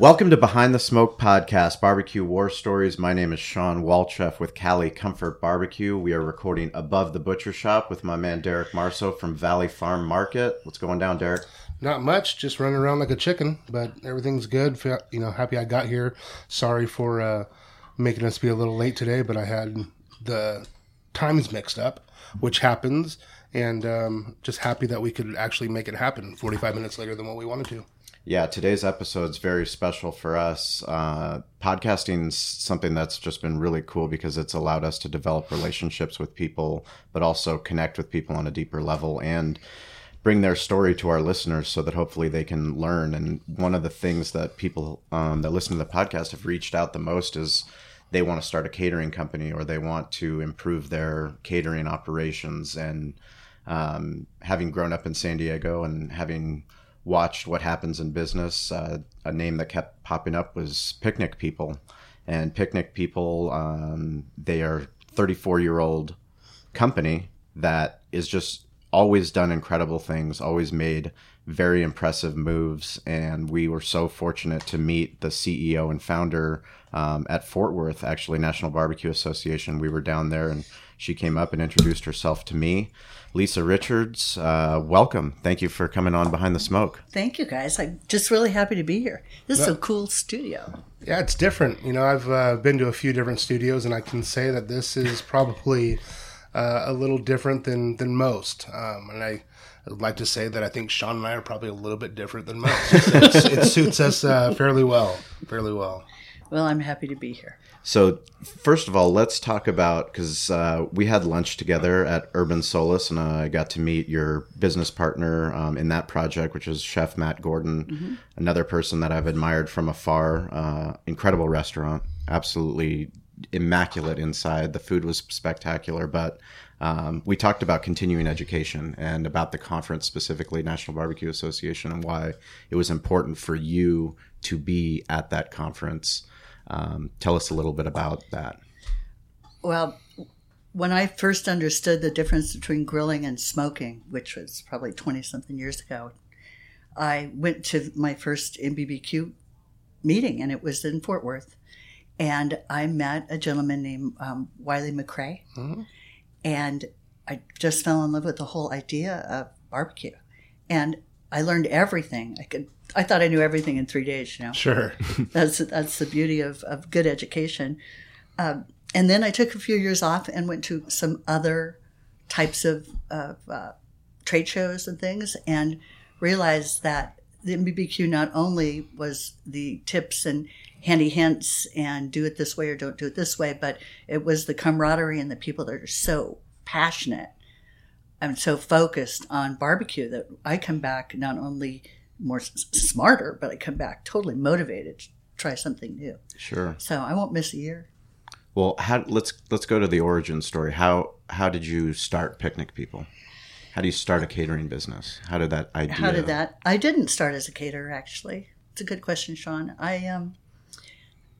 Welcome to Behind the Smoke podcast, Barbecue War Stories. My name is Shawn Walchef with Cali Comfort Barbecue. We are recording above the butcher shop with my man Derek Marso from Valley Farm Market. What's going down, Derek? Not much, just running around like a chicken, but everything's good. You know, happy I got here. Sorry for uh, making us be a little late today, but I had the times mixed up, which happens, and um, just happy that we could actually make it happen 45 minutes later than what we wanted to. Yeah, today's episode is very special for us. Uh, podcasting's something that's just been really cool because it's allowed us to develop relationships with people, but also connect with people on a deeper level and bring their story to our listeners so that hopefully they can learn. And one of the things that people um, that listen to the podcast have reached out the most is they want to start a catering company or they want to improve their catering operations. And um, having grown up in San Diego and having watched what happens in business, uh, a name that kept popping up was Picnic People. And Picnic People, um, they are 34 year old company that is just always done incredible things, always made very impressive moves. And we were so fortunate to meet the CEO and founder um, at Fort Worth, actually, National Barbecue Association. We were down there and she came up and introduced herself to me. Lisa Richards, uh, welcome. Thank you for coming on Behind the Smoke. Thank you, guys. I'm just really happy to be here. This is a cool studio. Yeah, it's different. You know, I've uh, been to a few different studios, and I can say that this is probably uh, a little different than than most. Um, and I would like to say that I think Shawn and I are probably a little bit different than most. It suits us uh, fairly well, fairly well. Well, I'm happy to be here. So, first of all, let's talk about because uh, we had lunch together at Urban Solace, and I got to meet your business partner um, in that project, which is Chef Matt Gordon, another person that I've admired from afar. Uh, incredible restaurant, absolutely immaculate inside. The food was spectacular, but um, we talked about continuing education and about the conference specifically, National Barbecue Association, and why it was important for you to be at that conference. Um, tell us a little bit about that. Well, when I first understood the difference between grilling and smoking, which was probably 20 something years ago, I went to my first NBBQ meeting, and it was in Fort Worth. And I met a gentleman named um, Wiley McCrae, and I just fell in love with the whole idea of barbecue. And I learned everything. I could. I thought I knew everything in three days. You know, Sure. that's that's the beauty of, of good education. Um, and then I took a few years off and went to some other types of, of uh, trade shows and things, and realized that the NBBQ not only was the tips and handy hints and do it this way or don't do it this way, but it was the camaraderie and the people that are so passionate and so focused on barbecue that I come back not only more s- smarter, but I come back totally motivated to try something new. Sure. So I won't miss a year. Well, how, let's let's go to the origin story. How how did you start Picnic People? How do you start a catering business? How did that idea? How did that? I didn't start as a caterer, actually. It's a good question, Shawn. I um,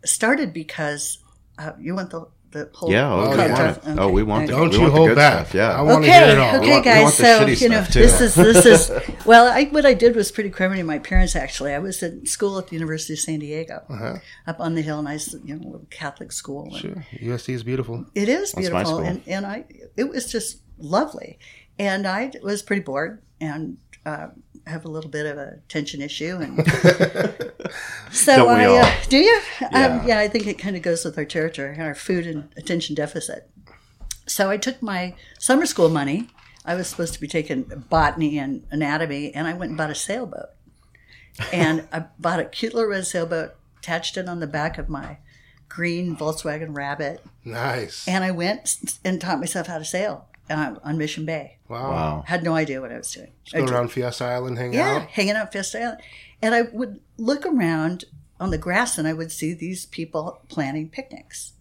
started because uh, you want the the whole Yeah. Oh, Oh, we yeah. want it. Oh, we want. The, Don't we you want hold good back. Stuff. Yeah. I want to okay, hear it all. okay, want- we guys. want the so you know, this is this is well. I, what I did was pretty criminal. My parents actually. I was in school at the University of San Diego, Uh-huh. up on the hill, nice you know little Catholic school. And Sure. USD is beautiful. It is That's beautiful, and and I it was just lovely, and I was pretty bored and uh, have a little bit of a attention issue, and so I uh, do you? Yeah. Um, yeah, I think it kind of goes with our territory, our food and attention deficit. So I took my summer school money. I was supposed to be taking botany and anatomy, and I went and bought a sailboat. And I bought a cute little red sailboat, attached it on the back of my green Volkswagen Rabbit, Nice. and I went and taught myself how to sail uh, on Mission Bay. Wow. Wow. Had no idea what I was doing. Go around Fiesta Island, hang Yeah, out. hanging out Fiesta Island. And I would look around on the grass and I would see these people planning picnics.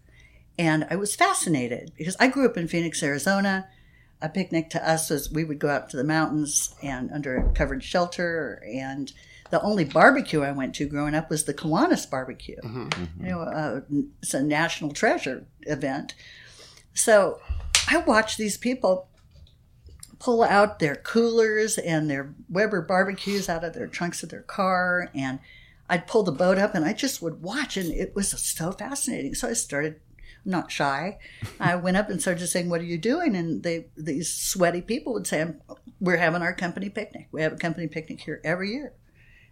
And I was fascinated because I grew up in Phoenix, Arizona. A picnic to us was we would go out to the mountains and under a covered shelter. And the only barbecue I went to growing up was the Kiwanis barbecue. You know, uh, it's a national treasure event. So I watched these people pull out their coolers and their Weber barbecues out of their trunks of their car. And I'd pull the boat up and I just would watch, and it was so fascinating. So I started, not shy, I went up and started saying, "What are you doing?" And they, these sweaty people would say, "We're having our company picnic. We have a company picnic here every year."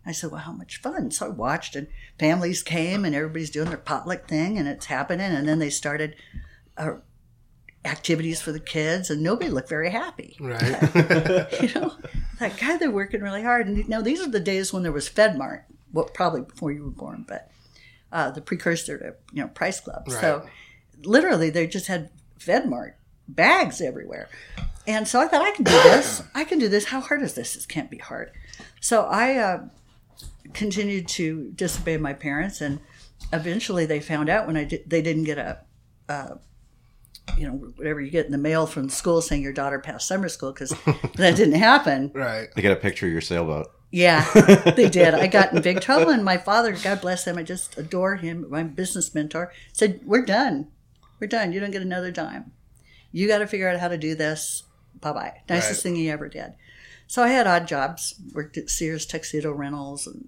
I said, "Well, how much fun?" So I watched, and families came, and everybody's doing their potluck thing, and it's happening. And then they started. Uh, activities for the kids and nobody looked very happy Right. you know, that guy, they're working really hard. And now these are the days when there was FedMart, well, probably before you were born, but uh, the precursor to you know Price Club. So literally, they just had FedMart bags everywhere. And so I thought I can do this. I can do this. How hard is this? This can't be hard. So I uh, continued to disobey my parents, and eventually they found out when I did, they didn't get a. Uh, you know, whatever you get in the mail from school saying your daughter passed summer school because that didn't happen. right. They got a picture of your sailboat. Yeah, they did. I got in big trouble, and my father, God bless him, I just adore him, my business mentor, said, We're done. We're done. You don't get another dime. You got to figure out how to do this. Bye bye. Nicest Right. thing he ever did. So I had odd jobs, worked at Sears Tuxedo Rentals and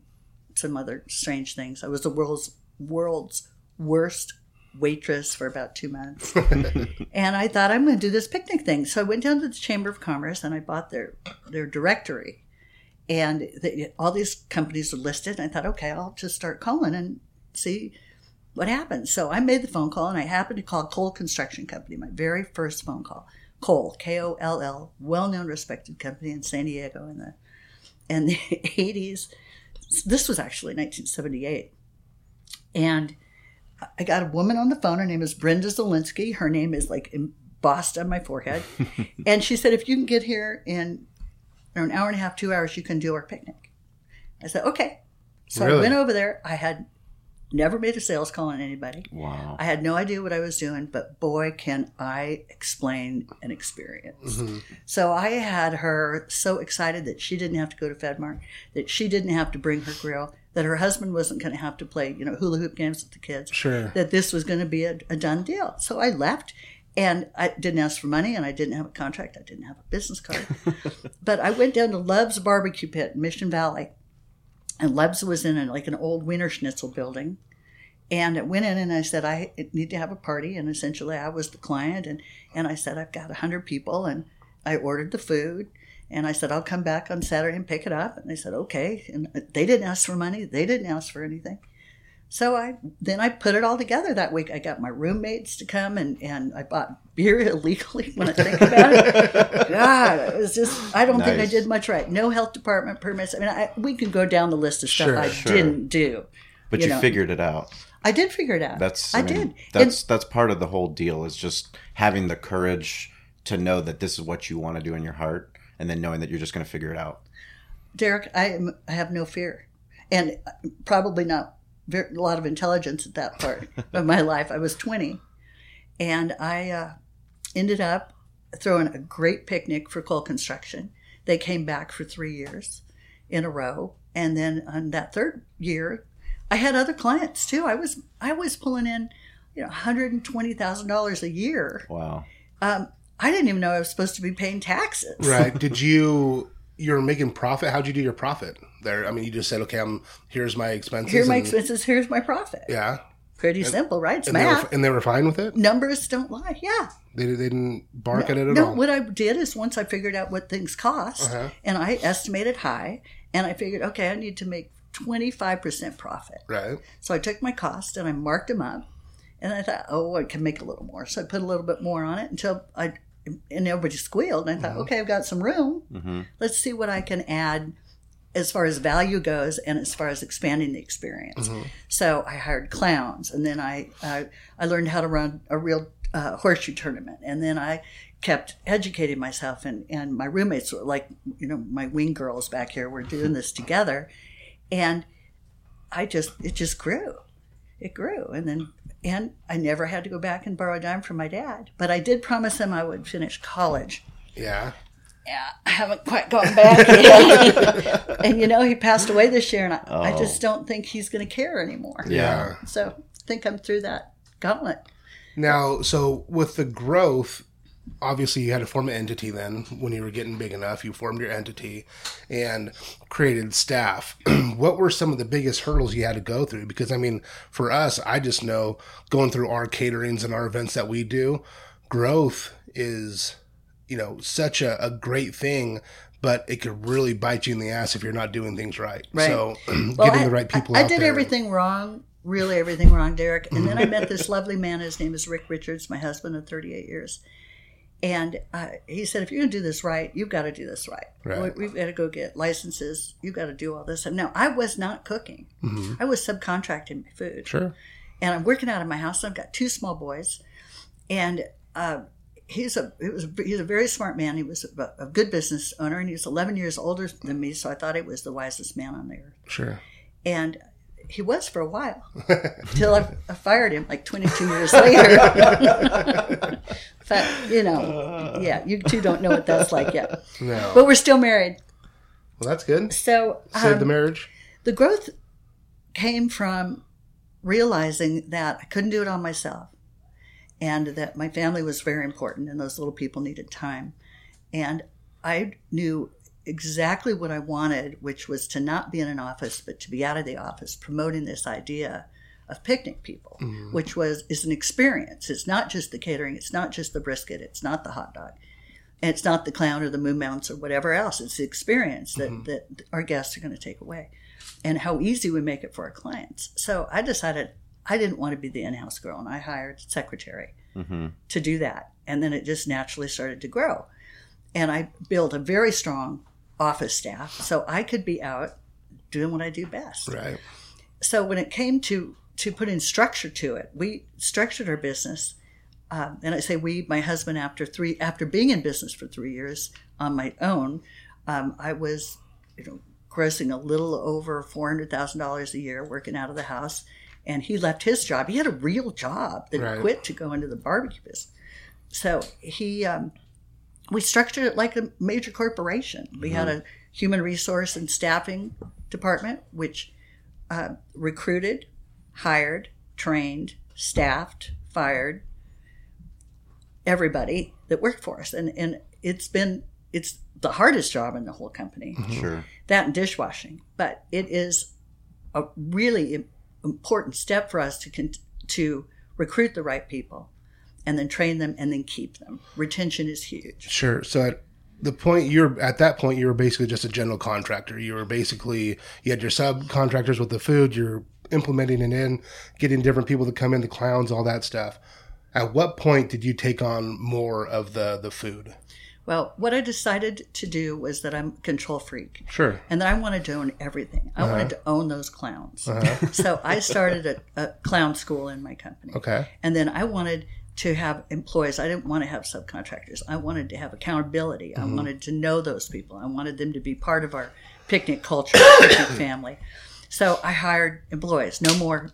some other strange things. I was the world's world's worst waitress for about two months. and I thought I'm going to do this picnic thing. So I went down to the Chamber of Commerce and I bought their their directory and they, all these companies are listed. And I thought, okay, I'll just start calling and see what happens. So I made the phone call, and I happened to call Koll Construction Company, my very first phone call. Koll, K O L L, well-known, respected company in San Diego in the in the eighties. This was actually 1978, and I got a woman on the phone. Her name is Brenda Zelinsky. Her name is like embossed on my forehead, and she said, "If you can get here in an hour and a half, two hours, you can do our picnic." I said, "Okay." So Really? I went over there. I had never made a sales call on anybody. Wow. I had no idea what I was doing, but boy, can I explain an experience. Mm-hmm. So I had her so excited that she didn't have to go to FedMart, that she didn't have to bring her grill, that her husband wasn't going to have to play, you know, hula hoop games with the kids, Sure. that this was going to be a, a done deal. So I left. And I didn't ask for money, and I didn't have a contract. I didn't have a business card. but I went down to Love's Barbecue Pit in Mission Valley, and Lebs was in a, like an old Wiener Schnitzel building. And I went in and I said, I need to have a party. And essentially, I was the client. And, and I said, I've got 100 people. And I ordered the food. And I said, I'll come back on Saturday and pick it up. And they said, okay. And they didn't ask for money, they didn't ask for anything. So I then I put it all together that week. I got my roommates to come and, and I bought beer illegally when I think about it. God, it was just I don't think I did much right. No health department permits. I mean, I, we can go down the list of stuff Sure, I sure. didn't do. But you you, know. figured it out. I did figure it out. That's I, I, mean, did. That's that's part of the whole deal is just having the courage to know that this is what you want to do in your heart, and then knowing that you're just going to figure it out. Derek, I, am, I have no fear, and probably not very, a lot of intelligence at that part of my life. I was 20, and I uh, ended up throwing a great picnic for Koll Construction. They came back for three years in a row, and then on that third year, I had other clients too. I was I was pulling in, you know, one hundred and twenty thousand dollars a year. Wow. Um, I didn't even know I was supposed to be paying taxes. Right. Did you you're making profit? How'd you do your profit there? I mean, you just said, okay, I'm here's my expenses. Here are my and- expenses. Here's my profit. Yeah. Pretty simple, right? It's And they, were, math. and they were fine with it. Numbers don't lie. Yeah. They, they didn't bark at it at no, all. what I did is once I figured out what things cost Uh-huh. and I estimated high and I figured, okay, I need to make 25% profit. Right. So I took my cost and I marked them up and I thought, oh, I can make a little more. So I put a little bit more on it until I, and everybody squealed. And I thought, okay, I've got some room. hmm Let's see what I can add as far as value goes and as far as expanding the experience. So I hired clowns, and then I uh, I learned how to run a real uh, horseshoe tournament, and then I kept educating myself, and and my roommates were like, you know, my wing girls back here were doing this together, and I just it just grew, it grew, and then. And I never had to go back and borrow a dime from my dad, but I did promise him I would finish college Yeah. yeah, I haven't quite gone back yet. and you know, he passed away this year, and I, I Oh. just don't think he's going to care anymore. Yeah. So I think I'm through that gauntlet. Now, so with the growth, obviously you had to form an entity then when you were getting big enough. You formed your entity and created staff. what were some of the biggest hurdles you had to go through? Because I mean, for us, I just know going through our caterings and our events that we do, growth is you know such a, a great thing but it could really bite you in the ass if you're not doing things right. Right. So Well, getting I, the right people I, I did there. everything wrong, really everything wrong, Derek. And then I met this lovely man. His name is Rick Richards, my husband of 38 years. And uh, he said, if you're going to do this right, you've got to do this right. Right. We- We've got to go get licenses. You've got to do all this. And now I was not cooking. I was subcontracting my food. Mm-hmm. Sure. and I'm working out of my house. I've got two small boys, and uh, he's a he was he's a very smart man. He was a, a good business owner, and he was 11 years older than me, so I thought he was the wisest man on the earth. Sure. And he was for a while until I, I fired him like 22 years later. but you know, yeah, you two don't know what that's like yet. No. But we're still married, Well, that's good. so Save um, the marriage. the growth came from realizing that I couldn't do it on myself and that my family was very important and those little people needed time. And I knew exactly what I wanted, which was to not be in an office, but to be out of the office promoting this idea of picnic people, mm-hmm. which was is an experience. It's not just the catering, it's not just the brisket, it's not the hot dog. And it's not the clown or the moon bounces or whatever else. It's the experience that, mm-hmm. that our guests are going to take away and how easy we make it for our clients. So I decided I didn't want to be the in-house girl, and I hired a secretary mm-hmm. to do that. And then it just naturally started to grow, and I built a very strong office staff, so I could be out doing what I do best. Right. So when it came to to putting structure to it, we structured our business. Um, and I say we, my husband, after three, after being in business for three years on my own, um, I was, you know, grossing a little over four hundred thousand dollars a year working out of the house. And he left his job. He had a real job that Right. he quit to go into the barbecue business. So he, um, we structured it like a major corporation. We had a human resource and staffing department, which uh, recruited, hired, trained, staffed, fired everybody that worked for us, and and it's been it's the hardest job in the whole company. Sure. That and dishwashing, but it is a really important step for us to con- to recruit the right people, and then train them, and then keep them. Retention is huge. Sure. So at the point you're at that point, you were basically just a general contractor. You were basically you had your subcontractors with the food. You're implementing it in, getting different people to come in, the clowns, all that stuff. At what point did you take on more of the the food? Well, what I decided to do was that I'm a control freak. Sure. And then I wanted to own everything. I uh-huh. wanted to own those clowns. Uh-huh. so I started a, a clown school in my company. Okay. And then I wanted to have employees. I didn't want to have subcontractors. I wanted to have accountability. I wanted to know those people. I wanted them to be part of our picnic culture, picnic family. So I hired employees. No more,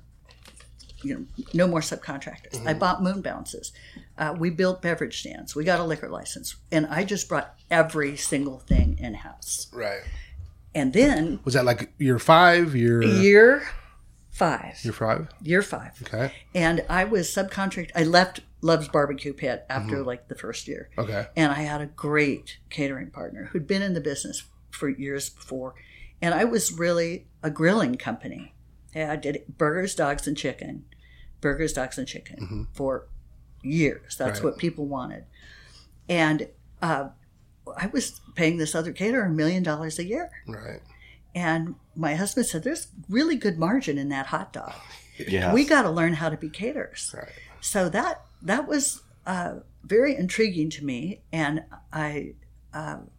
you know, no more subcontractors. I bought moon bounces. Uh, we built beverage stands. We got a liquor license, and I just brought every single thing in house. Right. And then Was that like year five? Year year five, year five? year five, Okay. and I was subcontract. I left Love's Barbecue Pit after like the first year, Okay. and I had a great catering partner who'd been in the business for years before, and I was really a grilling company. Yeah, I did burgers, dogs, and chicken, burgers, dogs, and chicken for years. That's Right. what people wanted, and uh, I was paying this other caterer a million dollars a year. Right. And my husband said, "There's really good margin in that hot dog. Yeah. We got to learn how to be caterers." Right. So that that was uh, very intriguing to me, and I um,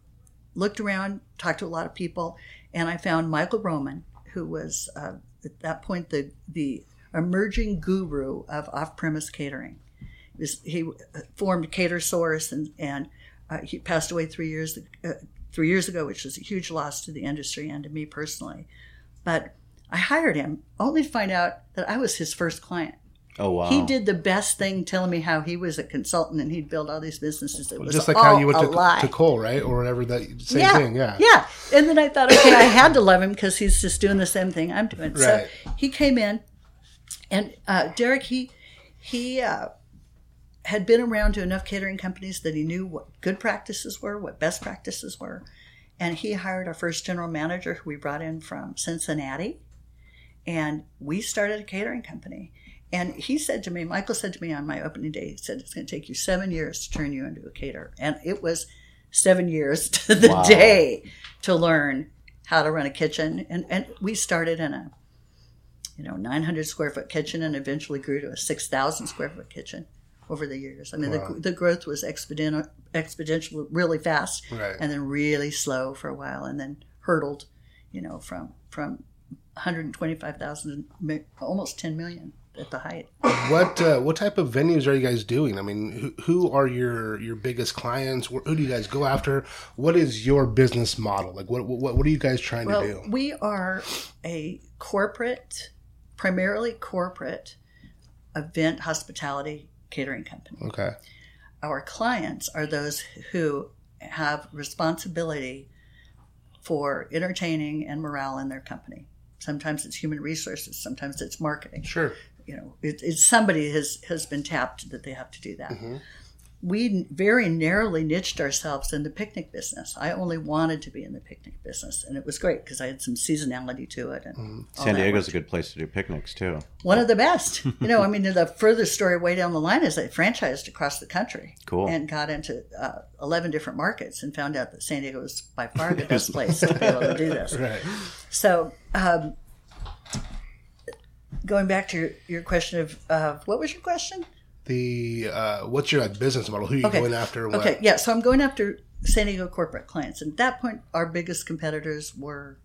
looked around, talked to a lot of people, and I found Michael Roman, who was uh, at that point the the emerging guru of off-premise catering. He, was, he uh, formed Catersource, and and uh, he passed away three years uh, three years ago, which was a huge loss to the industry and to me personally. But I hired him only to find out that I was his first client. Oh wow. He did the best thing telling me how he was a consultant and he'd build all these businesses. It was Just like all how you went to, lie. to Koll, right, or whatever that same yeah, thing. Yeah. yeah. And then I thought, okay, I had to love him because he's just doing the same thing I'm doing. Right. So he came in, and uh, Derek, he he uh, had been around to enough catering companies that he knew what good practices were, what best practices were. And he hired our first general manager, who we brought in from Cincinnati. And we started a catering company. And he said to me, Michael said to me on my opening day, he said, it's going to take you seven years to turn you into a caterer. And it was seven years to the Wow. day to learn how to run a kitchen. And, and we started in a, you know, 900 square foot kitchen and eventually grew to a 6,000 square foot kitchen over the years. I mean, Wow. the, the growth was exponential, exponential really fast Right. and then really slow for a while and then hurtled, you know, from, from 125,000 mi- almost 10 million at the height. What uh, what type of venues are you guys doing? I mean, who, who are your your biggest clients? Who do you guys go after? What is your business model? Like, what what, what are you guys trying Well, to do? we are a corporate, primarily corporate event hospitality catering company. Okay. Our clients are those who have responsibility for entertaining and morale in their company. Sometimes it's human resources, sometimes it's marketing. Sure. You know, it, it's somebody has has been tapped that they have to do that. Mhm. We very narrowly niched ourselves in the picnic business. I only wanted to be in the picnic business, and it was great because I had some seasonality to it. And all San that Diego's a good place to do picnics too. one of the best. You know, I mean, the furthest story way down the line is they franchised across the country Cool. and got into uh, 11 different markets and found out that San Diego was by far the best place to be able to do this. Right. So, um, going back to your, your question of uh, what was your question? The uh, what's your like business model? Who are you Okay. going after? What? Okay, yeah. So I'm going after San Diego corporate clients. And at that point, our biggest competitors were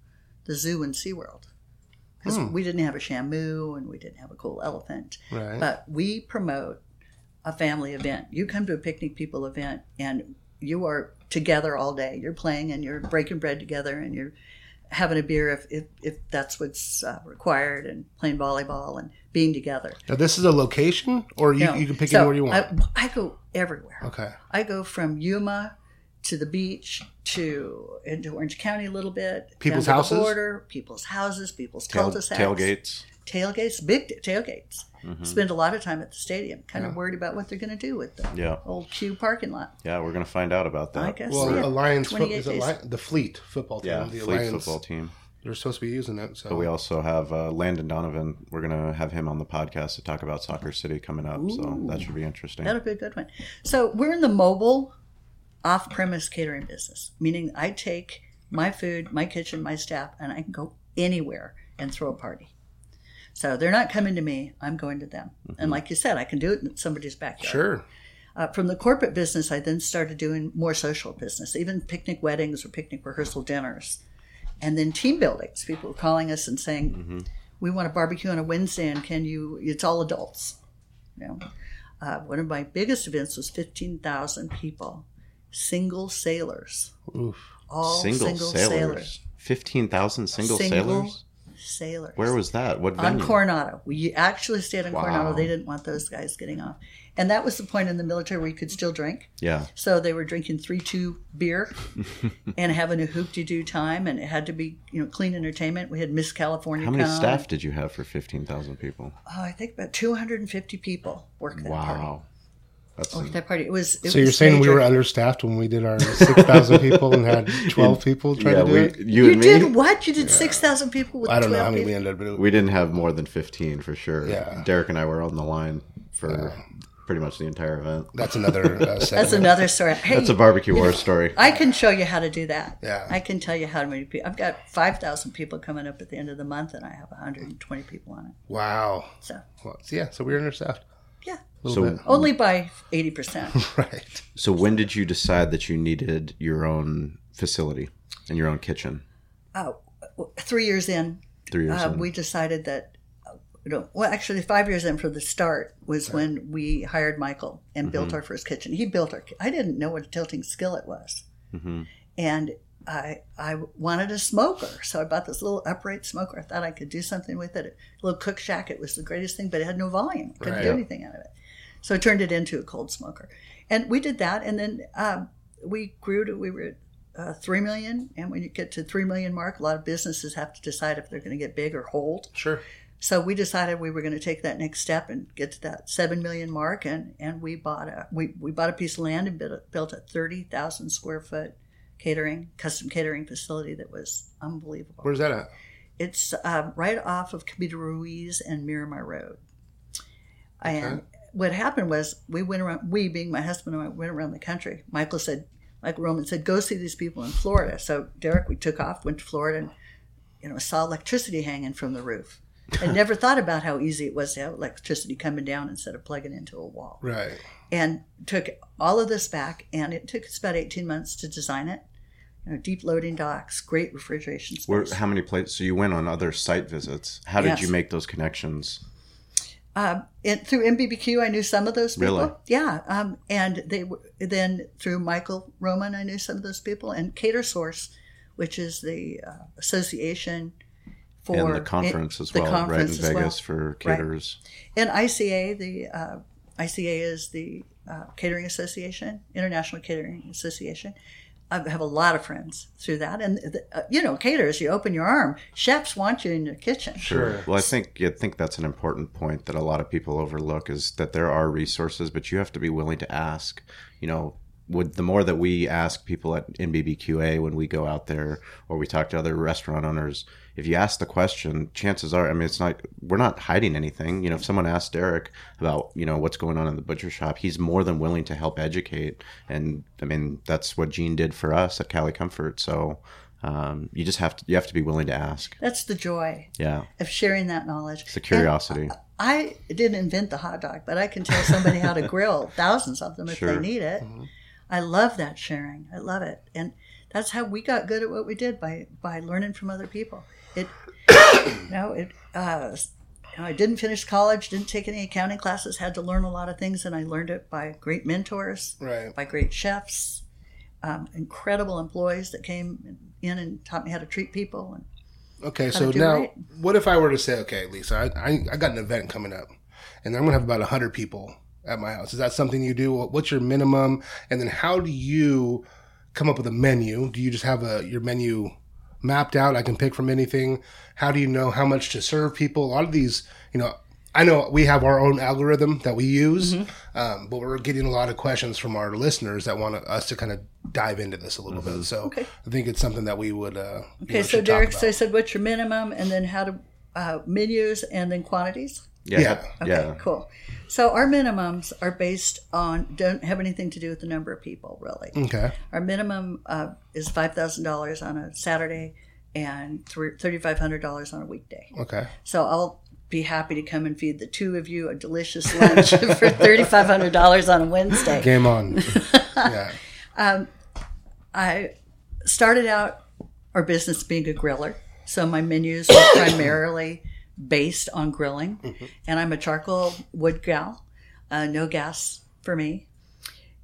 the zoo and SeaWorld. Because Hmm. we didn't have a Shamu and we didn't have a cool elephant. Right. But we promote a family event. You come to a picnic people event and you are together all day. You're playing and you're breaking bread together and you're having a beer if, if, if that's what's uh, required and playing volleyball and being together. Now, this is a location, or you, No. you can pick So anywhere you want. I, I go everywhere. okay. I go from Yuma to the beach to into Orange County a little bit. People's houses? Border, people's houses, people's Tail, cul-de-sacs, tailgates. Tailgates, big t- tailgates. Mhm. Spend a lot of time at the stadium, kind Yeah. of worried about what they're going to do with the Yeah, old Q parking lot. yeah, we're gonna find out about that. I guess. Well, yeah. Alliance fo- 28 is it the Fleet football team. Yeah, the Fleet Alliance. football team. They're supposed to be using it. So But we also have uh, Landon Donovan. We're gonna have him on the podcast to talk about Soccer City coming up. So that should be interesting. That'll be a good one. So we're in the mobile, off-premise catering business, meaning I take my food, my kitchen, my staff, and I can go anywhere and throw a party. So they're not coming to me; I'm going to them. And like you said, I can do it in somebody's backyard. sure. Uh, from the corporate business, I then started doing more social business, even picnic weddings or picnic rehearsal dinners, and then team buildings. People were calling us and saying, Mm-hmm. "We want to barbecue on a Wednesday, and can you?" It's all adults. You know, uh, one of my biggest events was fifteen thousand people, single sailors, Oof. all single, single, sailors. sailors, Fifteen thousand single, Single sailors. Sailors. Where was that? What on? Coronado. We actually stayed on Wow. Coronado. They didn't want those guys getting off, and that was the point in the military where you could still drink. Yeah. So they were drinking three two beer and having a hoop de doo time, and it had to be you know clean entertainment. We had Miss California. How many come. staff did you have for fifteen thousand people? Oh, I think about two hundred and fifty people worked that party. Wow. That's Worked that party. It was. It So you're was saying we were understaffed when we did our six thousand people and had twelve people trying yeah. to do We, it? you, You and me. did what? You did six thousand people with I don't know 12 how many we ended up. But it, We didn't have more than fifteen for sure. Yeah. Derek and I were on the line for pretty much the entire event. that's another. Uh, That's another story. Hey, That's a barbecue war story. I can show you how to do that. Yeah. I can tell you how many people. I've got five thousand people coming up at the end of the month, and I have one hundred and twenty people on it. Wow. So Well, yeah, so we're understaffed. Yeah, A little So bit. only by eighty percent. Right. So when did you decide that you needed your own facility and your own kitchen? Three years in, Three years uh, in. we decided that uh, you know, well actually five years in from the start was when we hired michael and Mm-hmm. built our first kitchen he built our i didn't know what a tilting skillet was Mhm. and i i wanted a smoker so i bought this little upright smoker i thought i could do something with it a little Cookshack it was the greatest thing but it had no volume couldn't Right. do anything out of it so i turned it into a cold smoker and we did that and then um, we grew to we were at uh, 3 million and when you get to 3 million mark a lot of businesses have to decide if they're going to get big or hold Sure. So we decided we were going to take that next step and get to that seven million mark, and, and we bought a we, we bought a piece of land and built, built a thirty thousand square foot catering custom catering facility that was unbelievable. Where's that at? It's uh, right off of Camino Ruiz and Miramar Road. And what happened was we went around. We, being my husband and I, went around the country. Michael said, like Roman said, go see these people in Florida. So Derek, we took off, went to Florida, and you know saw electricity hanging from the roof. and never thought about how easy it was to have electricity coming down instead of plugging into a wall. Right. And took all of this back, and it took us about eighteen months to design it. You know, deep loading docks, great refrigeration space. Where, how many places? So you went on other site visits. How did Yes. you make those connections? Um, and through NBBQ, I knew some of those people. Really? Yeah. Um, and they then through Michael Roman, I knew some of those people, and Catersource, which is the uh, association for and the conference as the well, right in conference as well. Vegas for caterers. And ICA, the uh, ICA is the uh, Catering Association, International Catering Association. I have a lot of friends through that, and uh, you know, caterers. You open your arm, chefs want you in your kitchen. Sure. Well, I think I think that's an important point that a lot of people overlook is that there are resources, but you have to be willing to ask. You know, would the more that we ask people at NBBQA when we go out there or we talk to other restaurant owners, if you ask the question, chances are, I mean, it's not we're not hiding anything. You know, if someone asks Derek about you know what's going on in the butcher shop, he's more than willing to help educate. And I mean, that's what Gene did for us at Cali Comfort. So. Um, you just have to you have to be willing to ask. That's the joy Yeah, of sharing that knowledge. it's a curiosity. I didn't invent the hot dog, but I can tell somebody how to grill thousands of them if Sure. they need it. I love that sharing. I love it, and that's how we got good at what we did by by learning from other people. It, you know, it. Uh, I didn't finish college, didn't take any accounting classes, had to learn a lot of things, and I learned it by great mentors, Right. by great chefs, um, incredible employees that came in and taught me how to treat people. And Okay, so now, right. what if I were to say, okay, Lisa, I, I, I got an event coming up, and I'm going to have about 100 people at my house. Is that something you do? What's your minimum? And then how do you come up with a menu? Do you just have a your menu mapped out? I can pick from anything. How do you know how much to serve people? A lot of these, you know, I know we have our own algorithm that we use, Mm-hmm. um, but we're getting a lot of questions from our listeners that want us to kind of dive into this a little bit. So Mm-hmm. Okay. I think it's something that we would. Uh, you Okay, know, so Derek, so I said, what's your minimum, and then how to uh, menus, and then quantities. Yeah, Yeah. Okay, yeah. cool. So our minimums are based on don't have anything to do with the number of people, really. okay. Our minimum uh, is five thousand dollars on a Saturday and thirty five hundred dollars on a weekday. Okay. So I'll be happy to come and feed the two of you a delicious lunch for thirty five hundred dollars on a Wednesday. Game on. yeah. I started out our business being a griller, so my menus were primarily based on grilling, and I'm a charcoal wood gal, uh, no gas for me.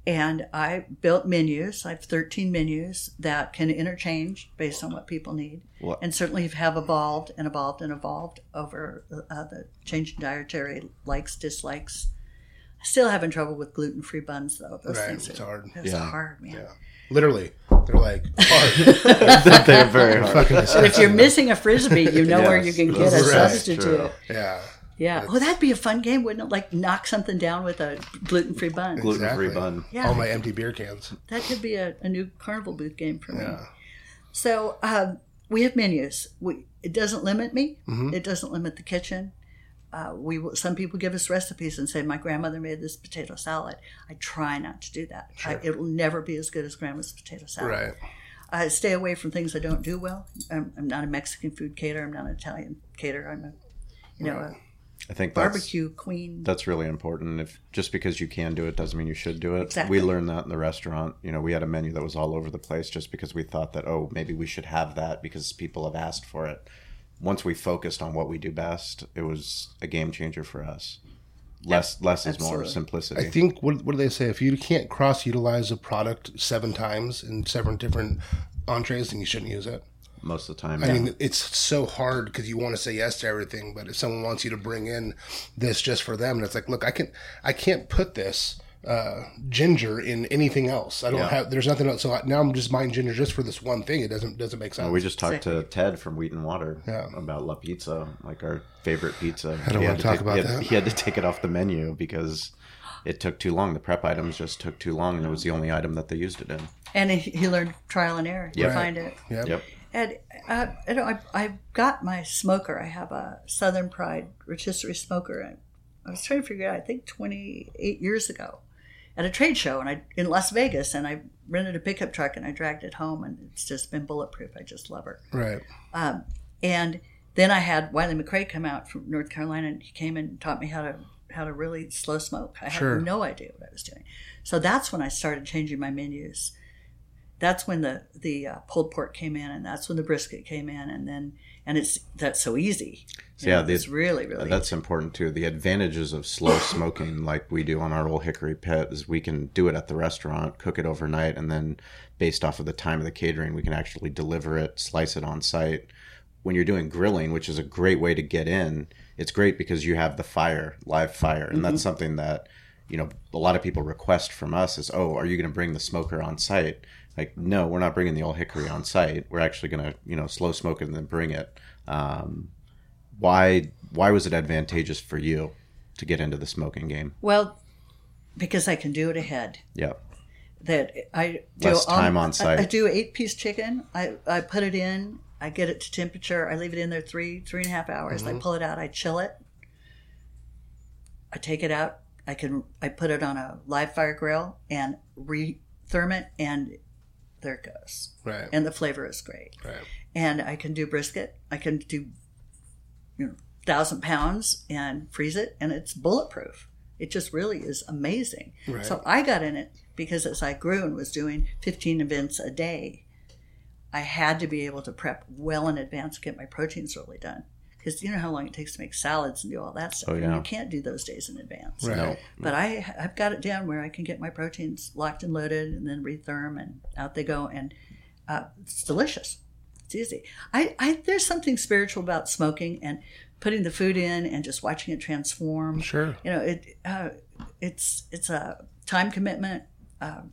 And I built menus. I have 13 menus that can interchange based on what people need, What- and certainly have evolved and evolved and evolved over uh, the in dietary likes, dislikes. Still having trouble with gluten free buns though. Those Right, things it's hard. It's Yeah. hard, man. Yeah. Literally. They're like hard. They're very hard. Fucking if you're missing a frisbee, you know where you can get a right, substitute. true. Yeah. Yeah. Oh, that'd be a fun game, wouldn't it? Like knock something down with a gluten-free bun. Gluten free bun. Yeah. All my empty beer cans. That could be a, a new carnival booth game for me. Yeah. So um, we have menus. We it doesn't limit me. Mm-hmm. It doesn't limit the kitchen. Uh, we will- some people give us recipes and say my grandmother made this potato salad. I try not to do that. I, it will never be as good as grandma's potato salad. Right. I stay away from things I don't do well. I'm, I'm not a Mexican food caterer. I'm not an Italian caterer. I'm a you know a I think barbecue queen. that's really important. If just because you can do it doesn't mean you should do it. Exactly. We learned that in the restaurant. You know, we had a menu that was all over the place just because we thought that oh maybe we should have that because people have asked for it. Once we focused on what we do best, it was a game changer for us. Less less is more simplicity. I think what what do they say? If you can't cross utilize a product seven times in seven different entrees, then you shouldn't use it. most of the time. I mean, it's so hard because you want to say yes to everything, but if someone wants you to bring in this just for them, and it's like, look, I can, I can't put this uh, ginger in anything else. I don't Yeah. have. There's nothing else. So I, now I'm just buying ginger just for this one thing. It doesn't doesn't make sense. Well, we just talked to Ted from Wheat and Water Yeah. about La Pizza, like our favorite pizza. I don't He wanna had to talk take- about he had, that. He had to take it off the menu because it took too long. The prep items just took too long, and it was the only item that they used it in. And he, he learned trial and error to find it. Yep. Yep. And uh, you know, I, I've got my smoker. I have a Southern Pride rotisserie smoker. And I was trying to figure out, I think 28 years ago at a trade show and I in Las Vegas. And I rented a pickup truck and I dragged it home. And it's just been bulletproof. I just love her. Right. And then I had Wiley McRae come out from North Carolina and he came and taught me how to how to really slow smoke. I Sure. had no idea what I was doing. So that's when I started changing my menus. That's when the the uh, pulled pork came in, and that's when the brisket came in, and then and it's that's so easy. Yeah, know, the- it's really really That's important too. The advantages of slow smoking, like we do on our old hickory pit, is we can do it at the restaurant, cook it overnight, and then based off of the time of the catering, we can actually deliver it, slice it on site. When you're doing grilling, which is a great way to get in, it's great because you have the fire, live fire, and that's mm-hmm. something that you know a lot of people request from us is, oh, are you going to bring the smoker on site? Like, no, we're not bringing the old hickory on site. We're actually going to you know slow smoke it and then bring it. Um, why why was it advantageous for you to get into the smoking game? well because I can do it ahead. Yeah. That I do Less time on I- site. I, do eight piece chicken. I I put it in. I get it to temperature. I leave it in there three three and a half hours. Mm-hmm. I pull it out. I chill it. I take it out. I can I put it on a live fire grill and re-therm it, and there it goes. Right. And the flavor is great. Right. And I can do brisket. I can do you know thousand pounds and freeze it, and it's bulletproof. It just really is amazing. Right. So I got in it because as I grew and was doing 15 events a day, I had to be able to prep well in advance to get my proteins really done. Because you know how long it takes to make salads and do all that stuff. Oh, And yeah. you can't do those days in advance. Right. No. But I, I've got it down where I can get my proteins locked and loaded and then retherm and out they go. And uh, it's delicious. It's easy. I, I There's something spiritual about smoking and putting the food in and just watching it transform Sure. you know it uh, it's it's a time commitment um,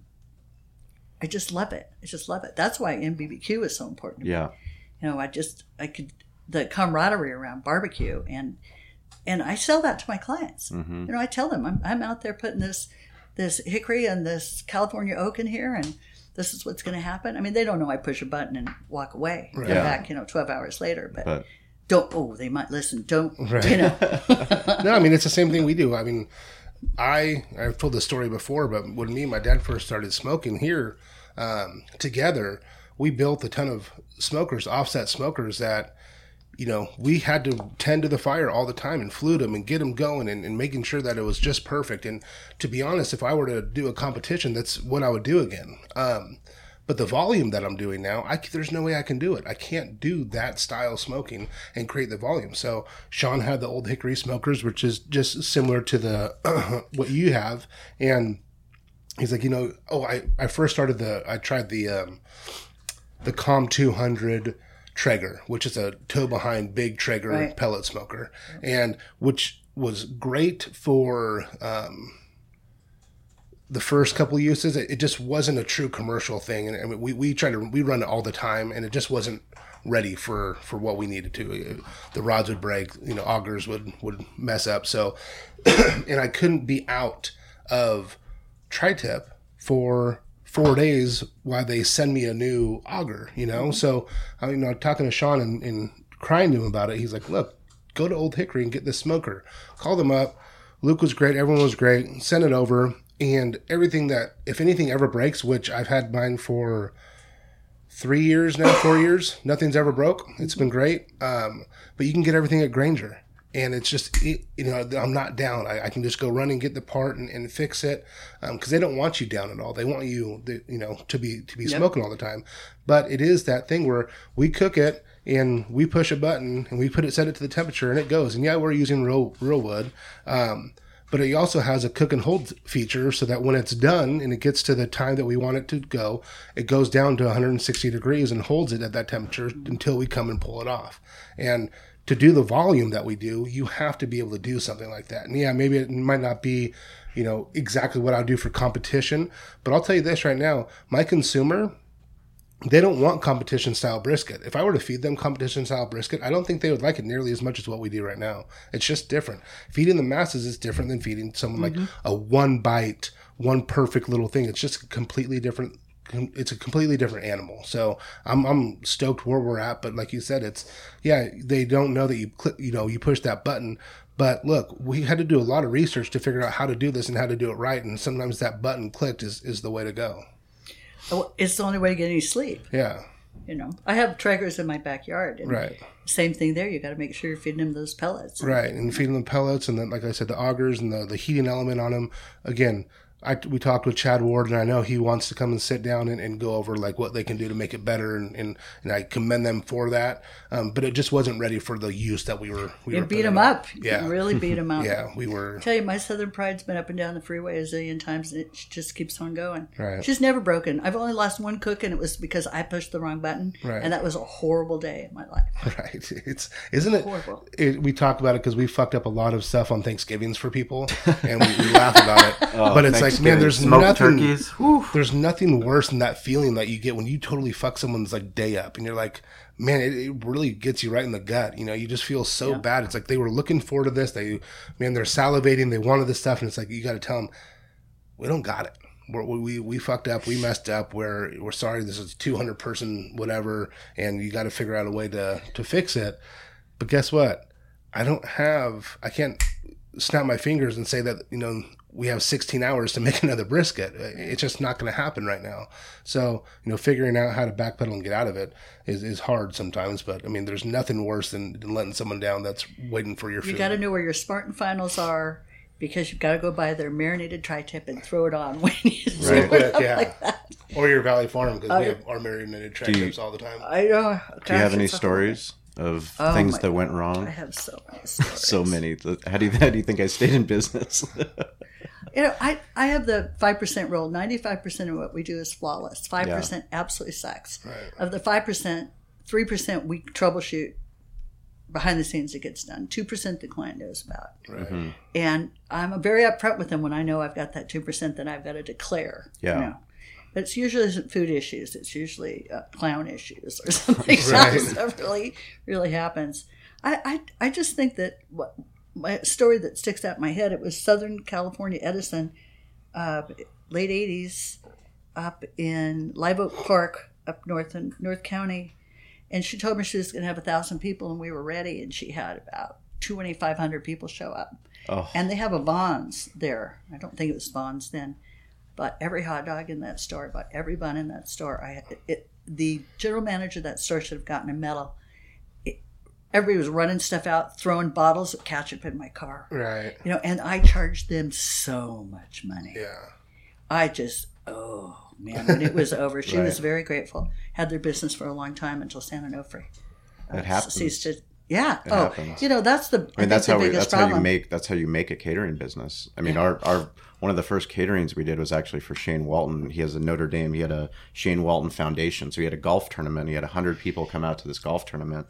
i just love it i just love it that's why nbbq is so important to me. Yeah. you know i just i could the camaraderie around barbecue and and i sell that to my clients Mm-hmm. you know i tell them I'm, I'm out there putting this this hickory and this california oak in here and this is what's going to happen i mean they don't know i push a button and walk away come Yeah. back you know 12 hours later but, But don't oh they might listen don't Right. you know no, I mean it's the same thing we do. I mean, I I've told this story before, but when me and my dad first started smoking here um, together, we built a ton of smokers, offset smokers that you know we had to tend to the fire all the time and flute them and get them going and, and making sure that it was just perfect. And to be honest, if I were to do a competition, that's what I would do again. Um, but the volume that I'm doing now, I, there's no way I can do it. I can't do that style smoking and create the volume. So Shawn had the old hickory smokers, which is just similar to the what you have, and he's like, you know, oh, I I first started the I tried the um, the Com 200 Traeger, which is a tow behind big Traeger Right. pellet smoker, and which was great for um, the first couple uses. It, it just wasn't a true commercial thing, and mean, we we try to we run it all the time, and it just wasn't ready for for what we needed to. The rods would break, you know, augers would would mess up. So, and I couldn't be out of tri-tip for four days while they send me a new auger, you know? So, I you know, talking to Shawn and, and crying to him about it, he's like, look, go to Old Hickory and get this smoker. Call them up. Luke was great. Everyone was great. Send it over. And everything that, if anything ever breaks, which I've had mine for three years now, four years, nothing's ever broke. It's been great. Um, but you can get everything at Grainger. And it's just, it, you know, I'm not down. I, I can just go run and get the part and, and fix it because they don't want you down at all. They want you, the, you know, to be to be smoking all the time. But it is that thing where we cook it and we push a button and we put it, set it to the temperature, and it goes. And yeah, we're using real real wood. Um, but it also has a cook and hold feature so that when it's done and it gets to the time that we want it to go, it goes down to 160 degrees and holds it at that temperature until we come and pull it off. And to do the volume that we do, you have to be able to do something like that. And yeah, maybe it might not be you know, exactly what I would do for competition. But I'll tell you this right now, my consumer, they don't want competition style brisket. If I were to feed them competition style brisket, I don't think they would like it nearly as much as what we do right now. It's just different. Feeding the masses is different than feeding someone like mm-hmm. a one bite, one perfect little thing. It's just completely different. It's a completely different animal. So I'm I'm stoked where we're at. But like you said, it's yeah they don't know that you click you know you push that button. But look, we had to do a lot of research to figure out how to do this and how to do it right. And sometimes that button clicked is is the way to go. Oh, It's the only way to get any sleep. Yeah. You know, I have Traegers in my backyard. And Right. Same thing there. You got to make sure you're feeding them those pellets. Right, and feeding them pellets, and then, like I said, the augers and the, the heating element on them. Again, I we talked with Chad Ward, and I know he wants to come and sit down and, and go over like what they can do to make it better, and and, and I commend them for that. Um, but it just wasn't ready for the use that we were. We You were beat putting them out. up. You Yeah. really beat them up. Yeah, we were. I tell you, my Southern Pride's been up and down the freeway a zillion times, and it just keeps on going. Right. She's never broken. I've only lost one cook, and it was because I pushed the wrong button, Right. and that was a horrible day in my life. Right, it's isn't it? Horrible. it we talk about it because we fucked up a lot of stuff on Thanksgivings for people, and we, we laugh about it. but it's like, man, there's Smoked nothing. turkeys. Whew. there's nothing worse than that feeling that you get when you totally fuck someone's like day up and you're like man it, it really gets you right in the gut you know? You just feel so bad. It's like they were looking forward to this. They man they're salivating. They wanted this stuff and it's like you got to tell them we don't got it. We're, we we fucked up. We messed up. We're we're sorry. This is 200 person whatever and you got to figure out a way to to fix it. But guess what? I don't have i can't snap my fingers and say that you know we have 16 hours to make another brisket. It's just not going to happen right now. So you know, figuring out how to backpedal and get out of it is, is hard sometimes. But I mean, there's nothing worse than, than letting someone down that's waiting for your food. You food. got to know where your Spartan finals are because you've got to go buy their marinated tri-tip and throw it on when you Right. But, yeah, or your Valley Farm because we have our marinated track you- tips all the time. I know. Do you have any stories of oh things my that went wrong. I have so many stories. So many. How do you how do you think I stayed in business? You know, I, I have the 5% rule. 95% of what we do is flawless. 5% absolutely sucks. Of the 5%, 3% we troubleshoot behind the scenes it gets done. 2% the client knows about. Right. And I'm very upfront with them when I know I've got that 2% that I've got to declare. you Yeah. know. But it's usually isn't food issues. It's usually uh, clown issues or something Right. that really, really happens. I, I, I just think that what my story that sticks out in my head, it was Southern California Edison, uh, late 80s, up in Live Oak Park, up north in North County. And she told me she was going to have a thousand people, and we were ready. And she had about 2,500 people show up. Oh. And they have a Vons there. I don't think it was Vons then. But every hot dog in that store, but every bun in that store, I it, the general manager of that store should have gotten a medal. It, everybody was running stuff out, throwing bottles of ketchup in my car. Right. You know, and I charged them so much money. Yeah. I just, oh man, when it was over, she was very grateful. Had their business for a long time until San Onofre. It uh, happens. Ceased to, yeah. oh, happens. you know, that's the. I mean, that's how we, biggest that's how you make that's how you make a catering business. I mean, our our one of the first caterings we did was actually for Shane Walton. He has a Notre Dame. He had a Shane Walton Foundation, so he had a golf tournament. He had hundred people come out to this golf tournament.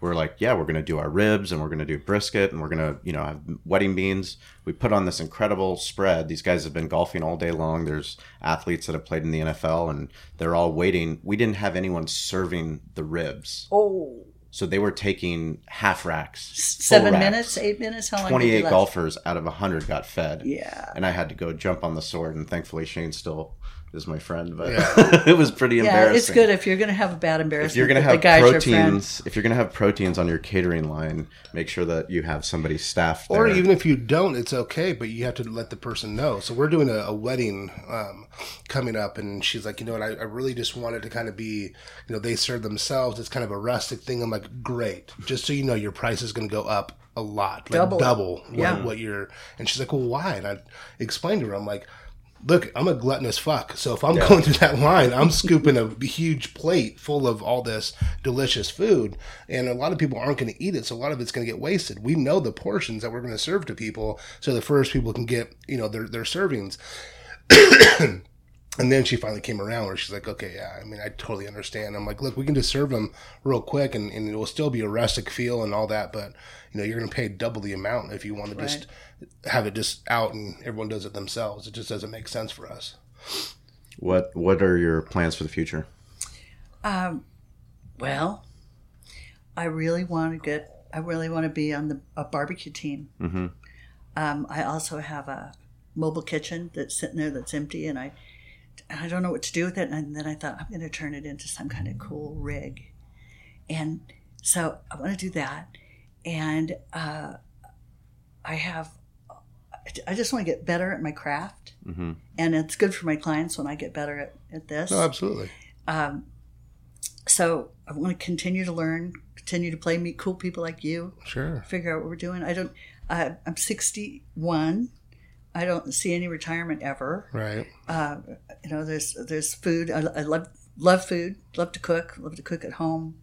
We're like, yeah, we're going to do our ribs and we're going to do brisket and we're going to, you know, have wedding beans. We put on this incredible spread. These guys have been golfing all day long. There's athletes that have played in the NFL and they're all waiting. We didn't have anyone serving the ribs. Oh, So they were taking half racks. seven racks. minutes, eight minutes. How long? 28 golfers out of 100 got fed. Yeah. And I had to go jump on the sword, and thankfully Shane still is my friend, but Yeah. it was pretty embarrassing. Yeah, embarrassing. it's good if you're going to have a bad embarrassment. If you're going to have the guy's your proteins, if you're going to have proteins on your catering line, make sure that you have somebody staffed there. Or even if you don't, it's okay, but you have to let the person know. So we're doing a, a wedding um, coming up, and she's like, you know what, I, I really just wanted to kind of be, you know, they serve themselves. It's kind of a rustic thing. I'm like, great. Just so you know, your price is going to go up a lot, like Double. double, what, Yeah. what you're. And she's like, well, why? And I explained to her, I'm like. Look, I'm a gluttonous fuck. So if I'm going through that line, I'm scooping a huge plate full of all this delicious food, and a lot of people aren't going to eat it. So a lot of it's going to get wasted. We know the portions that we're going to serve to people, so the first people can get you know their their servings. And then she finally came around where she's like, okay, yeah, I mean, I totally understand. I'm like, look, we can just serve them real quick and, and it will still be a rustic feel and all that. But, you know, you're going to pay double the amount if you want to just have it just out and everyone does it themselves. It just doesn't make sense for us. What What are your plans for the future? Um, well, I really want to get. I really want to be on the a barbecue team. Mm-hmm. Um, I also have a mobile kitchen that's sitting there that's empty, and I I don't know what to do with it. And then I thought I'm going to turn it into some kind of cool rig, and so I want to do that. And uh, I have. I just want to get better at my craft, Mm-hmm. and it's good for my clients when I get better at, at this. No, absolutely. Um, so I want to continue to learn, continue to play, meet cool people like you, Sure. figure out what we're doing. I don't. Uh, I'm 61. I don't see any retirement ever. Right. Uh, you know, there's there's food. I, I love love food. Love to cook. Love to cook at home.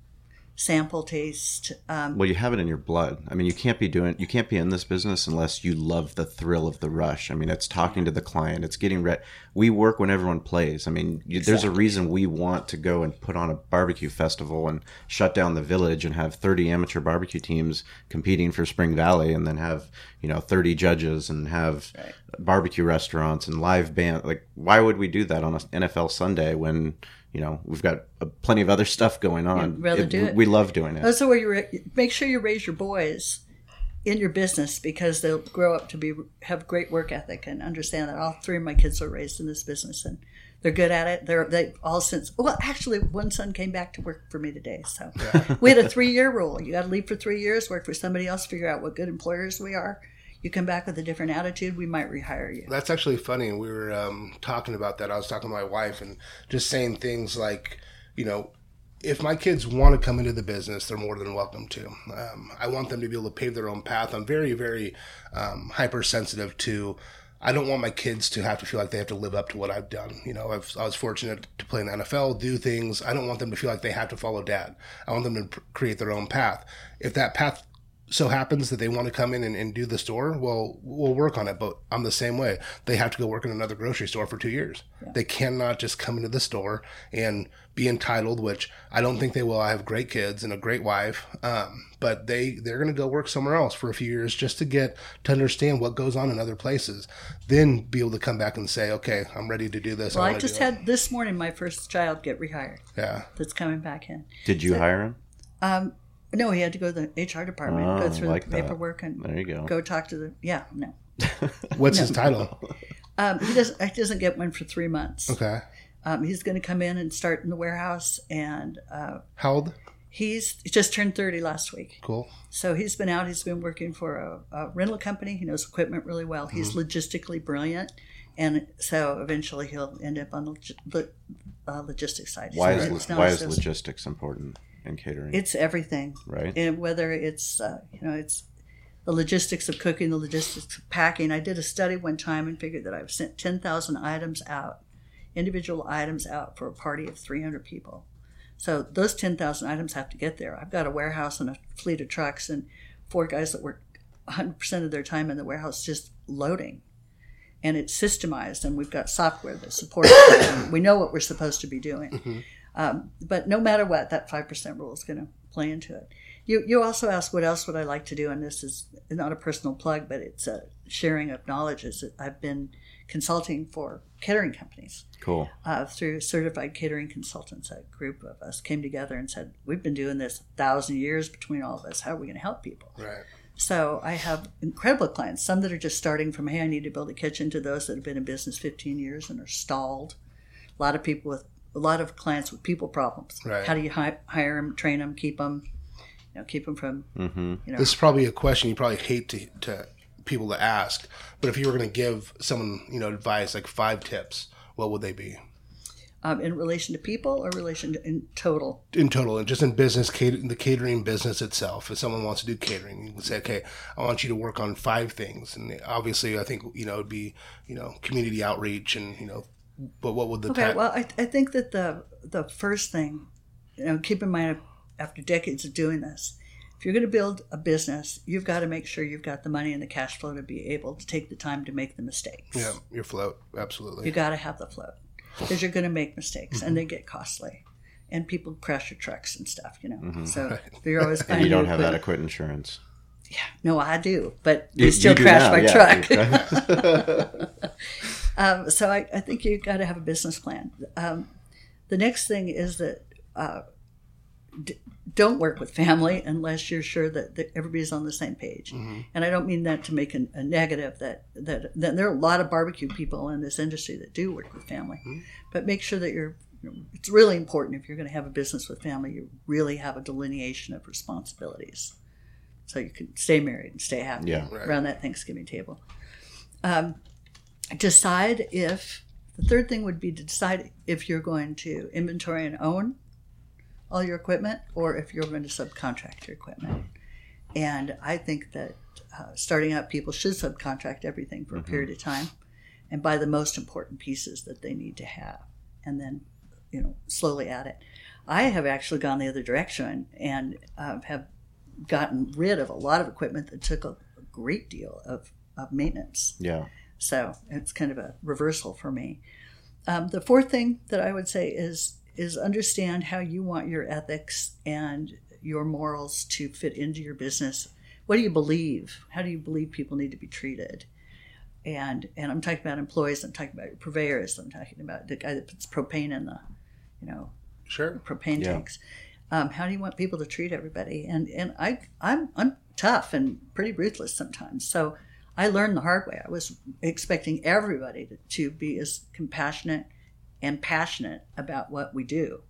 Sample taste. Um, Well, you have it in your blood. I mean, you can't be doing, you can't be in this business unless you love the thrill of the rush. I mean, it's talking to the client, it's getting ready. We work when everyone plays. I mean, you, there's a reason we want to go and put on a barbecue festival and shut down the village and have 30 amateur barbecue teams competing for Spring Valley, and then have you know 30 judges and have Right. barbecue restaurants and live band. Like, why would we do that on an NFL Sunday when? You know, we've got uh, plenty of other stuff going on. Yeah, rather do it. We love doing it. Also, where you ra- make sure you raise your boys in your business because they'll grow up to be have great work ethic and understand that all three of my kids are raised in this business and they're good at it. They're they all since well, actually, one son came back to work for me today. So we had a three year rule. You got to leave for three years, work for somebody else, figure out what good employers we are. You come back with a different attitude, we might rehire you. That's actually funny. We were um, talking about that. I was talking to my wife and just saying things like, you know, if my kids want to come into the business, they're more than welcome to. Um, I want them to be able to pave their own path. I'm very, very um, hypersensitive to. I don't want my kids to have to feel like they have to live up to what I've done. You know, I've, I was fortunate to play in the NFL, do things. I don't want them to feel like they have to follow dad. I want them to pr- create their own path. If that path so happens that they want to come in and, and do the store, well, we'll work on it. But I'm the same way. They have to go work in another grocery store for two years. They cannot just come into the store and be entitled, which I don't think they will. I have great kids and a great wife, um, but they they're going to go work somewhere else for a few years just to get to understand what goes on in other places. Then be able to come back and say, okay, I'm ready to do this. Well, I wanna just do it." had this morning my first child get rehired yeah, that's coming back in. Did you hire him? Um, no, he had to go to the HR department, Oh, go through like the that. paperwork, and There you go. go talk to the. Yeah, no, what's his title? um, he doesn't. He doesn't get one for three months. Okay, Um, he's going to come in and start in the warehouse, and uh, how old? he's he just turned thirty last week. Cool. So he's been out. He's been working for a, a rental company. He knows equipment really well. He's Mm-hmm. logistically brilliant, and so eventually he'll end up on the log- the uh, logistics side. Why So is it's not why is logistics important in catering? It's everything. right. and whether it's uh, you know it's the logistics of cooking, the logistics of packing. I did a study one time and figured that I've sent ten thousand items out, individual items out for a party of three hundred people. So those ten thousand items have to get there. I've got a warehouse and a fleet of trucks and four guys that work hundred percent of their time in the warehouse just loading. And it's systemized, and we've got software that supports it we know what we're supposed to be doing. Um, but no matter what, that five percent rule is going to play into it. You you also asked what else would I like to do, and this is not a personal plug, but it's a sharing of knowledge. Is that I've been consulting for catering companies Cool. uh, through certified catering consultants. A group of us came together and said, "We've been doing this a thousand years between all of us. How are we going to help people?" Right. So I have incredible clients. Some that are just starting from, "Hey, I need to build a kitchen," to those that have been in business 15 years and are stalled. A lot of people with a lot of clients with people problems. Right. How do you hi- hire them, train them, keep them? You know, keep them from Mm-hmm. you know. This is probably a question you probably hate to, to people to ask, but if you were going to give someone, you know, advice like five tips, what would they be um, in relation to people or relation to in total. in total, and just in business, cater- the catering business itself? If someone wants to do catering, you can say, okay, I want you to work on five things, and obviously, I think you know it'd be you know community outreach and you know, but what would the Okay, ti- well, I, I think that the the first thing, you know, keep in mind after decades of doing this, if you're going to build a business, you've got to make sure you've got the money and the cash flow to be able to take the time to make the mistakes. yeah, your float, absolutely. You got to have the float. because you're going to make mistakes and they get costly. And people crash your trucks and stuff, you know. Mm-hmm. So you're always And buying you don't new have equipment. adequate insurance. Yeah, no, I do, but You- you still you crash now, my yeah. truck. um, so I, I think you've got to have a business plan. Um, the next thing is that uh, d- don't work with family unless you're sure that, that everybody's on the same page. And I don't mean that to make a, a negative. That, that that there are a lot of barbecue people in this industry that do work with family, but make sure that you're. It's really important if you're going to have a business with family, you really have a delineation of responsibilities, so you can stay married and stay happy Yeah. Right. around that Thanksgiving table. Um, decide if the third thing would be to decide if you're going to inventory and own all your equipment or if you're going to subcontract your equipment. And I think that uh, starting out, people should subcontract everything for a period of time and buy the most important pieces that they need to have and then, you know, slowly add it. I have actually gone the other direction and uh, have gotten rid of a lot of equipment that took a, a great deal of, of maintenance. Yeah. So it's kind of a reversal for me. Um, the fourth thing that I would say is is understand how you want your ethics and your morals to fit into your business. What do you believe? How do you believe people need to be treated? And and I'm talking about employees. I'm talking about your purveyors. I'm talking about the guy that puts propane in the, you know, Sure. propane Yeah. tanks. Um, how do you want people to treat everybody? And and I I'm I'm tough and pretty ruthless sometimes. So I learned the hard way. I was expecting everybody to, to be as compassionate and passionate about what we do,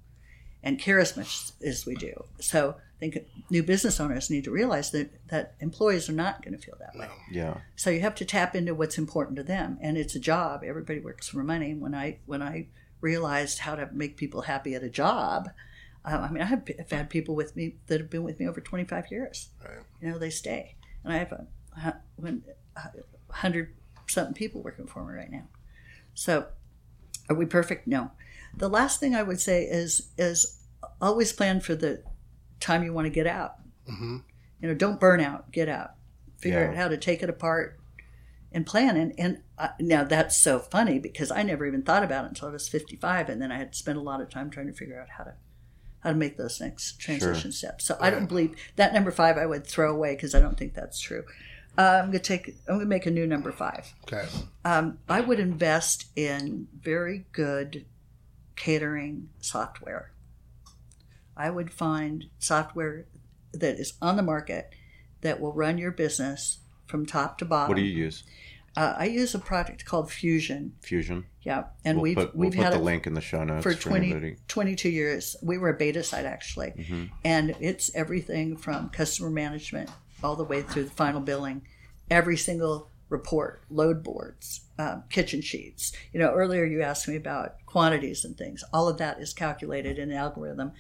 and care as much as we do. So I think new business owners need to realize that that employees are not going to feel that way. Yeah. So you have to tap into what's important to them, and it's a job. Everybody works for money. When I when I realized how to make people happy at a job, uh, I mean, I have, I've had people with me that have been with me over twenty five years. Right. You know, they stay, and I have a when a hundred something people working for me right now. So, are we perfect? No. The last thing I would say is is always plan for the time you want to get out. hmm You know, don't burn out. Get out. Figure Yeah. out how to take it apart and plan. And and uh, now that's so funny because I never even thought about it until I was fifty five, and then I had to spend a lot of time trying to figure out how to how to make those next transition steps. So I don't believe that number five I would throw away because I don't think that's true. Uh, I'm gonna take. I'm gonna make a new number five. Okay. Um, I would invest in very good catering software. I would find software that is on the market that will run your business from top to bottom. What do you use? Uh, I use a product called Fusion. Fusion. Yeah, and we'll we've put, we'll we've put had the link in the show notes for for 20, 22 years. We were a beta site actually, Mm-hmm. and it's everything from customer management all the way through the final billing, every single report, load boards, um, kitchen sheets. You know, earlier you asked me about quantities and things. All of that is calculated in an algorithm,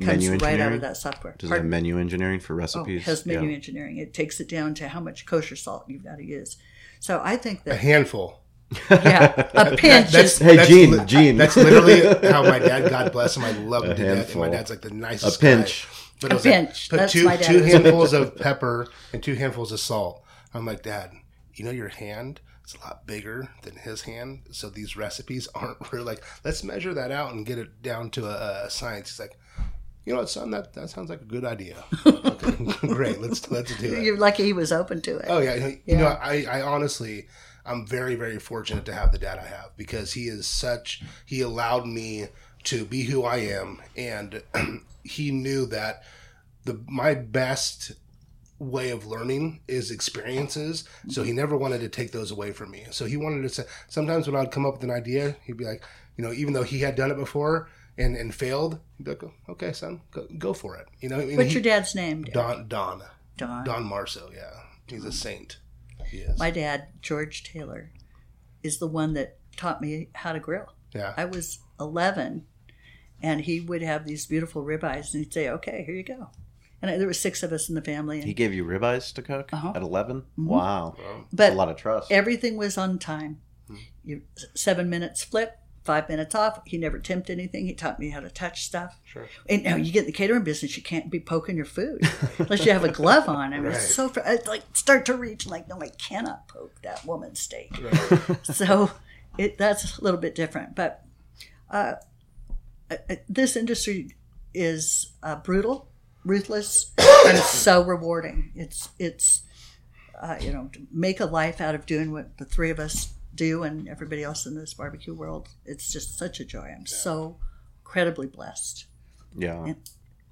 comes Mm-hmm. Menu right out of that software. Does it have menu engineering for Oh, recipes? it has menu Yeah. engineering. It takes it down to how much kosher salt you've got to use. So I think that A handful. yeah, a pinch That's is Hey, that's Gene, li- Gene. That's literally how my dad. God bless him. I love him to death. My dad's like the nicest. A nicest. pinch. Guy. But it A was like, pinch. put That's two my dad. two handfuls of pepper and two handfuls of salt. I'm like, Dad, you know your hand is a lot bigger than his hand, so these recipes aren't really like. Let's measure that out and get it down to a, a science. He's like. You know what, son? That that sounds like a good idea. Okay, great. Let's let's do it. You're lucky he was open to it. Oh yeah, you Yeah. know, I, I honestly, I'm very very fortunate to have the dad I have because he is such. He allowed me to be who I am, and he knew that the my best way of learning is experiences. So he never wanted to take those away from me. So he wanted to say. Sometimes when I'd come up with an idea, he'd be like, you know, even though he had done it before. And, and failed. He'd be like, okay, son, go, go for it. You know, and What's he- your dad's name? Dad? Don Don Don. Don Marso. Yeah, he's a saint. He is. My dad, George Taylor, is the one that taught me how to grill. Yeah. I was 11, and he would have these beautiful ribeyes, and he'd say, "Okay, here you go." And I, there were six of us in the family, and, He gave you ribeyes to cook Uh-huh. at 11? Mm-hmm. Wow. but a lot of trust. everything was on time. Hmm. You seven minutes flip, five minutes off. He never temped anything. He taught me how to touch stuff. Sure. And now you get in the catering business, you can't be poking your food unless you have a glove on. I mean, Right. it's so fr- I'd like start to reach, like, no, I cannot poke that woman's steak. so it that's a little bit different. But uh, this industry is uh, brutal, ruthless, and it's so rewarding. It's it's uh, you know to make a life out of doing what the three of us do and everybody else in this barbecue world. It's just such a joy. I'm so incredibly blessed. Yeah.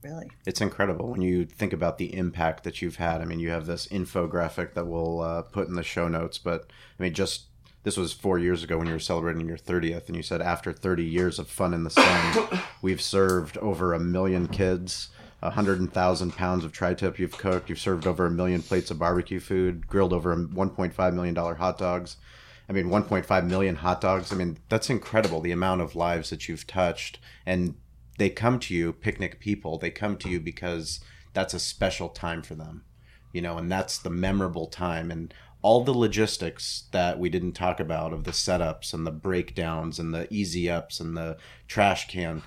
Really. It's incredible when you think about the impact that you've had. I mean, you have this infographic that we'll uh, put in the show notes, but I mean, just this was four years ago when you were celebrating your 30th, and you said after 30 years of fun in the sun, we've served over a million kids. 100,000 pounds of tri-tip you've cooked. You've served over a million plates of barbecue food, grilled over 1.5 million dollar hot dogs. I mean, 1.5 million hot dogs. I mean, that's incredible. The amount of lives that you've touched, and they come to you, picnic people. They come to you because that's a special time for them, you know, and that's the memorable time. And all the logistics that we didn't talk about of the setups and the breakdowns and the easy ups and the trash can.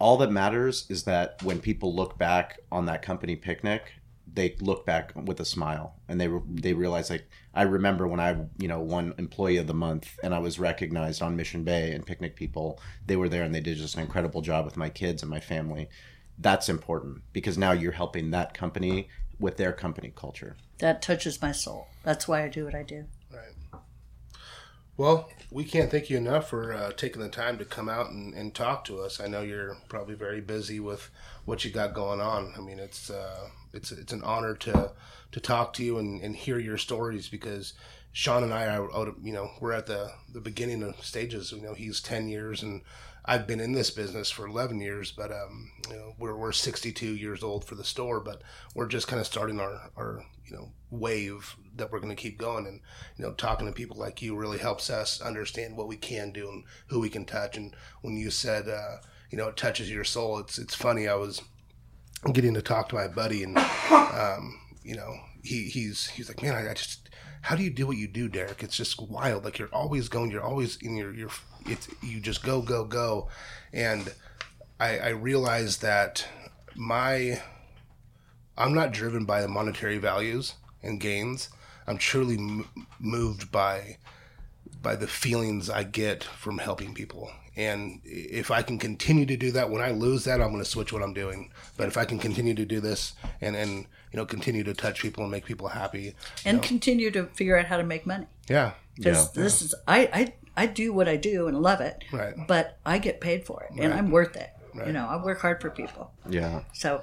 All that matters is that when people look back on that company picnic, they look back with a smile and they they realize like I remember when I you know won employee of the month and I was recognized on Mission Bay and Picnic People they were there and they did just an incredible job with my kids and my family. That's important because now you're helping that company with their company culture. That touches my soul. That's why I do what I do. Right. Well, we can't thank you enough for uh, taking the time to come out and, and talk to us. I know you're probably very busy with what you got going on. I mean, it's uh, it's it's an honor to to talk to you and, and hear your stories because Shawn and I are you know we're at the the beginning of stages. You know, he's ten years and I've been in this business for 11 years, but um, you know, we're, we're 62 years old for the store, but we're just kind of starting our, our, you know, wave that we're going to keep going. And, you know, talking to people like you really helps us understand what we can do and who we can touch. And when you said, uh, you know, it touches your soul, it's, it's funny. I was getting to talk to my buddy and, um, you know, he, he's, he's like, man, I, I just, how do you do what you do, Derek? It's just wild. Like you're always going, you're always in your, your, it's, you just go, go, go. And I, I realized that my, I'm not driven by the monetary values and gains. I'm truly m- moved by, by the feelings I get from helping people. And if I can continue to do that, when I lose that, I'm going to switch what I'm doing. But if I can continue to do this and, and you know, continue to touch people and make people happy. And know, continue to figure out how to make money. yeah. Because this is, I, I, I do what I do and love it, Right. but I get paid for it and I'm worth it. You know, I work hard for people. Yeah. So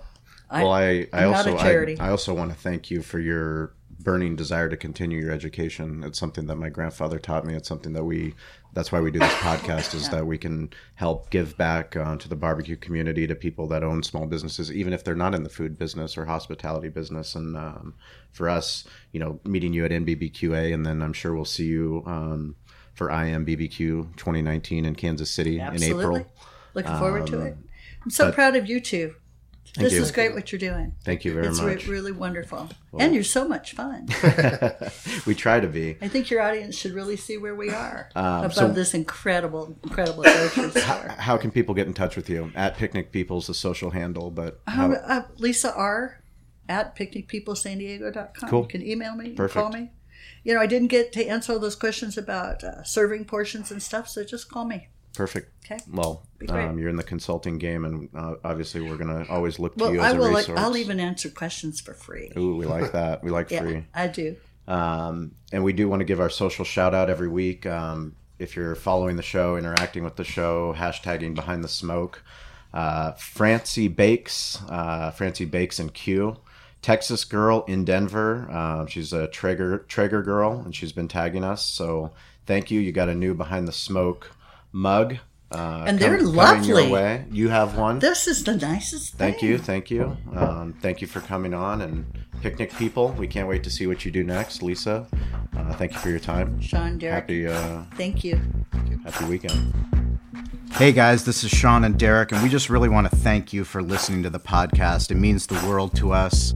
I, Well, I, I also. I, I also want to thank you for your burning desire to continue your education. It's something that my grandfather taught me. It's something that we that's why we do this podcast is that we can help give back uh, to the barbecue community to people that own small businesses, even if they're not in the food business or hospitality business. And um, for us, you know, meeting you at NBBQA, and then I'm sure we'll see you um, for IMBBQ 2019 in Kansas City in April. Um, looking forward to it. I'm so proud of you two. This you. is great what you're doing. Thank you very much. It's re- really wonderful. and you're so much fun. we try to be. I think your audience should really see where we are above Um, so- this incredible, incredible grocery store. How can people get in touch with you? At Picnic People's the social handle, but how, Um, uh, Lisa R at picnicpeoplesandiego.com. Cool. You can email me, Perfect. call me. You know, I didn't get to answer all those questions about uh, serving portions and stuff, so just call me. Perfect. Okay. Well, um, you're in the consulting game, and uh, obviously we're gonna always look to Well, you as I a will. resource. I'll even answer questions for free. Ooh, we like that. We like Yeah, free. I do. Um, and we do want to give our social shout out every week. Um, if you're following the show, interacting with the show, hashtagging behind the smoke. Uh, Francie Bakes, uh, Francie Bakes and Q, Texas girl in Denver. Uh, she's a Traeger Traeger girl, and she's been tagging us. So thank you. You got a new behind the smoke mug. Uh, And they're coming lovely. Your way. You have one. This is the nicest thing. Thank you, thank you, um, thank you for coming on and picnic people. We can't wait to see what you do next, Lisa. Uh, thank you for your time. Shawn, Derek. Happy uh, Thank you. happy weekend. Hey guys, this is Shawn and Derek, and we just really want to thank you for listening to the podcast. It means the world to us.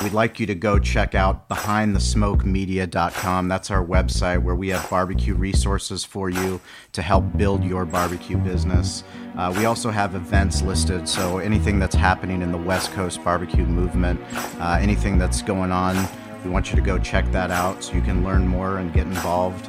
We'd like you to go check out behindthesmokemedia.com. That's our website where we have barbecue resources for you to help build your barbecue business. Uh, we also have events listed, so anything that's happening in the West Coast barbecue movement, uh, anything that's going on, we want you to go check that out so you can learn more and get involved.